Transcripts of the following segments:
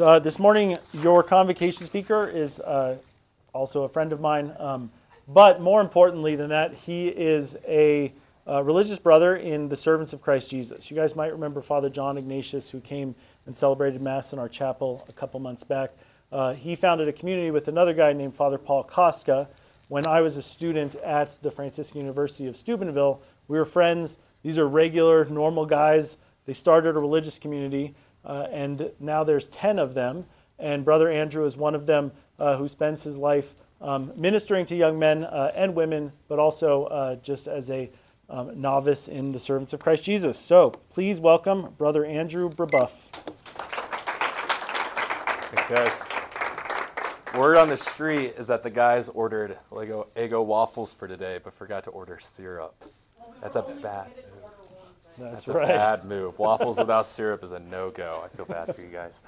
Uh, this morning, your convocation speaker is uh, also a friend of mine, um, but more importantly than that, he is a uh, religious brother in the Servants of Christ Jesus. You guys might remember Father John Ignatius, who came and celebrated Mass in our chapel a couple months back. Uh, he founded a community with another guy named Father Paul Kostka when I was a student at the Franciscan University of Steubenville. We were friends. These are regular, normal guys. They started a religious community, uh, and now there's 10 of them. And Brother Andrew is one of them uh, who spends his life um, ministering to young men uh, and women, but also uh, just as a um, novice in the servants of Christ Jesus. So please welcome Brother Andrew Brebeuf. Thanks, guys. Word on the street is that the guys ordered Eggo waffles for today, but forgot to order syrup. That's a bad. That's, That's right. a bad move. Waffles without syrup is a no-go. I feel bad for you guys.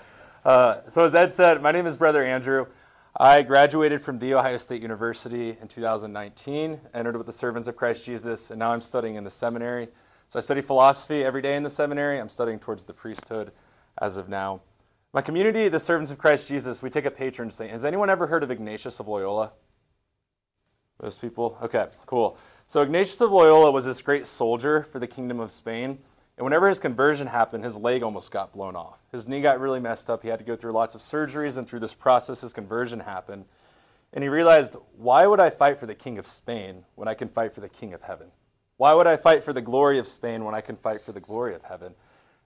Uh, so as Ed said, my name is Brother Andrew. I graduated from The Ohio State University in 2019, entered with the Servants of Christ Jesus, and now I'm studying in the seminary. So I study philosophy every day in the seminary. I'm studying towards the priesthood as of now. My community, the Servants of Christ Jesus, we take a patron saint. Has anyone ever heard of Ignatius of Loyola? Most people? Okay, cool. So Ignatius of Loyola was this great soldier for the Kingdom of Spain. And whenever his conversion happened, his leg almost got blown off. His knee got really messed up. He had to go through lots of surgeries, and through this process, his conversion happened. And he realized, why would I fight for the King of Spain when I can fight for the King of Heaven? Why would I fight for the glory of Spain when I can fight for the glory of heaven?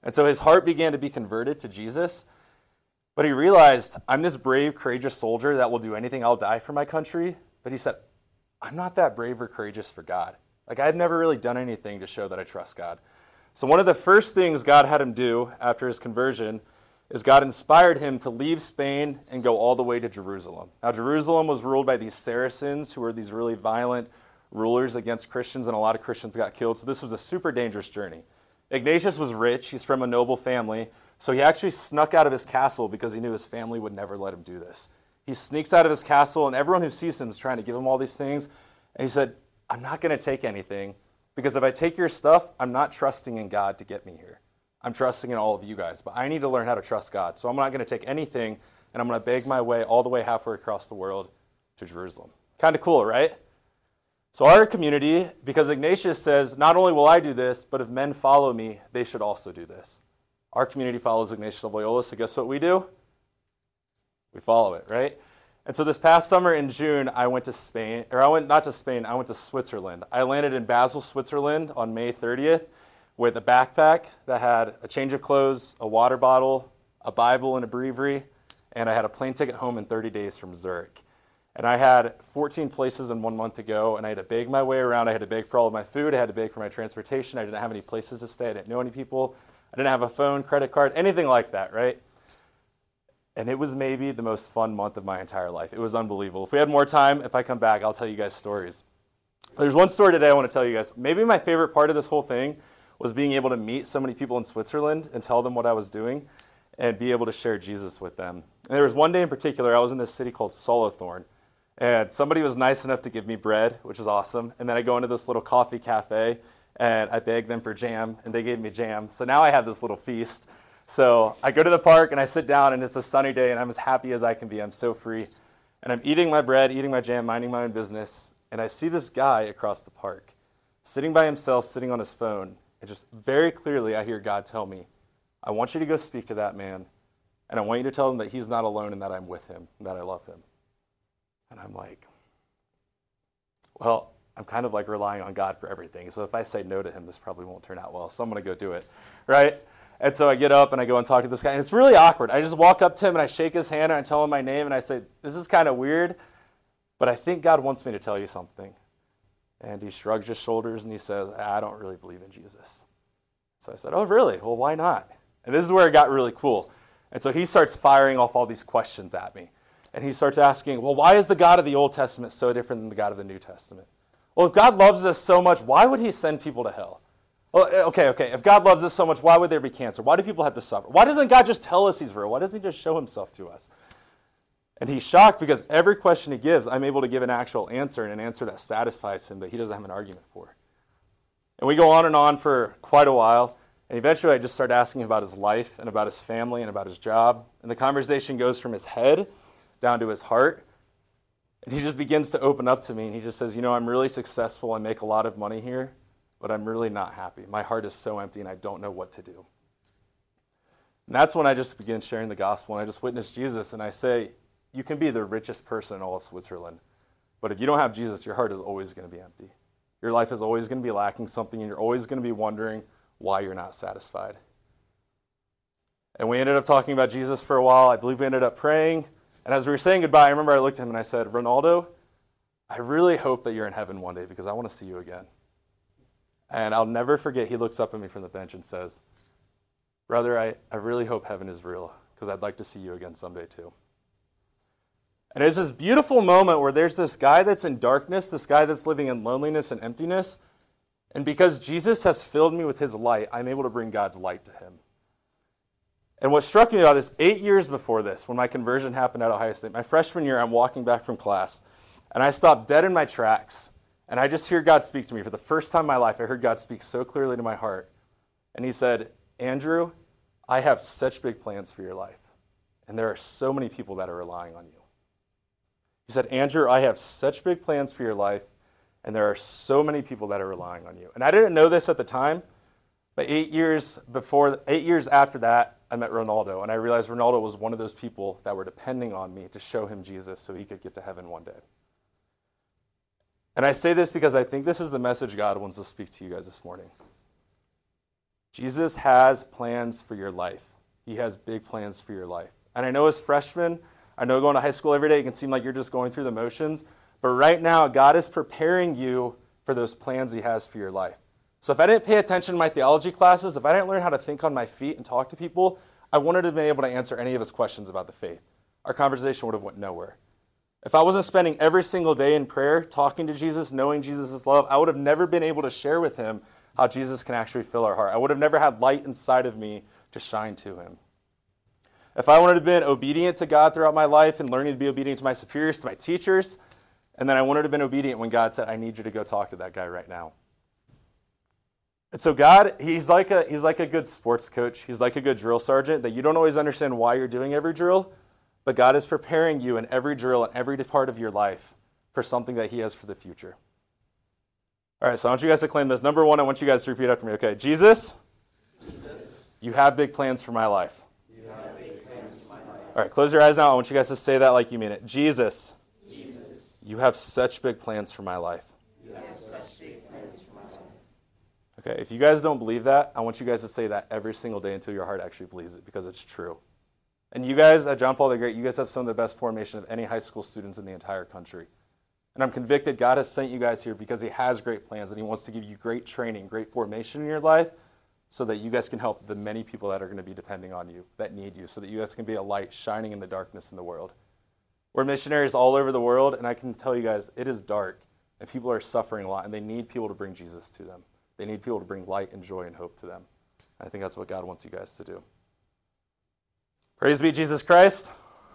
And so his heart began to be converted to Jesus. But he realized, I'm this brave, courageous soldier that will do anything, I'll die for my country. But he said, I'm not that brave or courageous for God. Like, I've never really done anything to show that I trust God. So, one of the first things God had him do after his conversion is God inspired him to leave Spain and go all the way to Jerusalem. Now, Jerusalem was ruled by these Saracens, who were these really violent rulers against Christians, and a lot of Christians got killed. So, this was a super dangerous journey. Ignatius was rich, he's from a noble family, so he actually snuck out of his castle because he knew his family would never let him do this. He sneaks out of his castle, and everyone who sees him is trying to give him all these things. And he said, I'm not going to take anything because if I take your stuff, I'm not trusting in God to get me here. I'm trusting in all of you guys, but I need to learn how to trust God. So I'm not going to take anything, and I'm going to beg my way all the way halfway across the world to Jerusalem. Kind of cool, right? So, our community, because Ignatius says, not only will I do this, but if men follow me, they should also do this. Our community follows Ignatius of Loyola, so guess what we do? We follow it, right? And so this past summer in June, I went to Spain, or I went not to Spain, I went to Switzerland. I landed in Basel, Switzerland on May 30th with a backpack that had a change of clothes, a water bottle, a Bible, and a breviary, and I had a plane ticket home in 30 days from Zurich. And I had 14 places in one month to go, and I had to beg my way around. I had to beg for all of my food. I had to beg for my transportation. I didn't have any places to stay. I didn't know any people. I didn't have a phone, credit card, anything like that, right? And it was maybe the most fun month of my entire life. It was unbelievable. If we had more time, if I come back, I'll tell you guys stories. There's one story today I want to tell you guys. Maybe my favorite part of this whole thing was being able to meet so many people in Switzerland and tell them what I was doing and be able to share Jesus with them. And there was one day in particular, I was in this city called Solothurn. And somebody was nice enough to give me bread, which is awesome. And then I go into this little coffee cafe and I beg them for jam, and they gave me jam. So now I have this little feast. So I go to the park and I sit down, and it's a sunny day, and I'm as happy as I can be. I'm so free. And I'm eating my bread, eating my jam, minding my own business. And I see this guy across the park, sitting by himself, sitting on his phone. And just very clearly, I hear God tell me, I want you to go speak to that man, and I want you to tell him that he's not alone and that I'm with him, and that I love him. And I'm like, well, I'm kind of like relying on God for everything. So if I say no to him, this probably won't turn out well. So I'm going to go do it, right? And so I get up and I go and talk to this guy. And it's really awkward. I just walk up to him and I shake his hand and I tell him my name and I say, This is kind of weird, but I think God wants me to tell you something. And he shrugs his shoulders and he says, I don't really believe in Jesus. So I said, Oh, really? Well, why not? And this is where it got really cool. And so he starts firing off all these questions at me. And he starts asking, Well, why is the God of the Old Testament so different than the God of the New Testament? Well, if God loves us so much, why would he send people to hell? Well, okay, okay. If God loves us so much, why would there be cancer? Why do people have to suffer? Why doesn't God just tell us he's real? Why doesn't he just show himself to us? And he's shocked because every question he gives, I'm able to give an actual answer and an answer that satisfies him that he doesn't have an argument for. And we go on and on for quite a while. And eventually, I just start asking about his life and about his family and about his job. And the conversation goes from his head down to his heart. And he just begins to open up to me. And he just says, You know, I'm really successful. I make a lot of money here, but I'm really not happy. My heart is so empty, and I don't know what to do. And that's when I just begin sharing the gospel. And I just witness Jesus. And I say, You can be the richest person in all of Switzerland. But if you don't have Jesus, your heart is always going to be empty. Your life is always going to be lacking something, and you're always going to be wondering why you're not satisfied. And we ended up talking about Jesus for a while. I believe we ended up praying. And as we were saying goodbye, I remember I looked at him and I said, Ronaldo, I really hope that you're in heaven one day because I want to see you again. And I'll never forget, he looks up at me from the bench and says, Brother, I, I really hope heaven is real because I'd like to see you again someday too. And it's this beautiful moment where there's this guy that's in darkness, this guy that's living in loneliness and emptiness. And because Jesus has filled me with his light, I'm able to bring God's light to him. And what struck me about this, eight years before this, when my conversion happened at Ohio State, my freshman year, I'm walking back from class, and I stop dead in my tracks, and I just hear God speak to me. For the first time in my life, I heard God speak so clearly to my heart. And he said, Andrew, I have such big plans for your life, and there are so many people that are relying on you. He said, Andrew, I have such big plans for your life, and there are so many people that are relying on you. And I didn't know this at the time, but eight years before, eight years after that, I met Ronaldo, and I realized Ronaldo was one of those people that were depending on me to show him Jesus so he could get to heaven one day. And I say this because I think this is the message God wants to speak to you guys this morning. Jesus has plans for your life. He has big plans for your life. And I know as freshmen, I know going to high school every day, it can seem like you're just going through the motions. But right now, God is preparing you for those plans He has for your life. So if I didn't pay attention to my theology classes, if I didn't learn how to think on my feet and talk to people, I wouldn't have been able to answer any of his questions about the faith. Our conversation would have went nowhere. If I wasn't spending every single day in prayer, talking to Jesus, knowing Jesus' love, I would have never been able to share with him how Jesus can actually fill our heart. I would have never had light inside of me to shine to him. If I wanted to have been obedient to God throughout my life and learning to be obedient to my superiors, to my teachers, and then I wanted to have been obedient when God said, I need you to go talk to that guy right now. And so God, he's like a he's like a good sports coach. He's like a good drill sergeant that you don't always understand why you're doing every drill, but God is preparing you in every drill and every part of your life for something that he has for the future. All right, so I want you guys to claim this. Number one, I want you guys to repeat after me. Okay, Jesus, Jesus you have big plans for my life. All right, close your eyes now. I want you guys to say that like you mean it. Jesus, Jesus. you have such big plans for my life. Okay, if you guys don't believe that, I want you guys to say that every single day until your heart actually believes it because it's true. And you guys at John Paul the Great, you guys have some of the best formation of any high school students in the entire country. And I'm convicted God has sent you guys here because He has great plans and He wants to give you great training, great formation in your life so that you guys can help the many people that are going to be depending on you, that need you, so that you guys can be a light shining in the darkness in the world. We're missionaries all over the world, and I can tell you guys, it is dark, and people are suffering a lot, and they need people to bring Jesus to them. They need people to bring light and joy and hope to them. And I think that's what God wants you guys to do. Praise be Jesus Christ.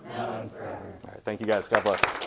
Now and forever. All right, thank you guys. God bless.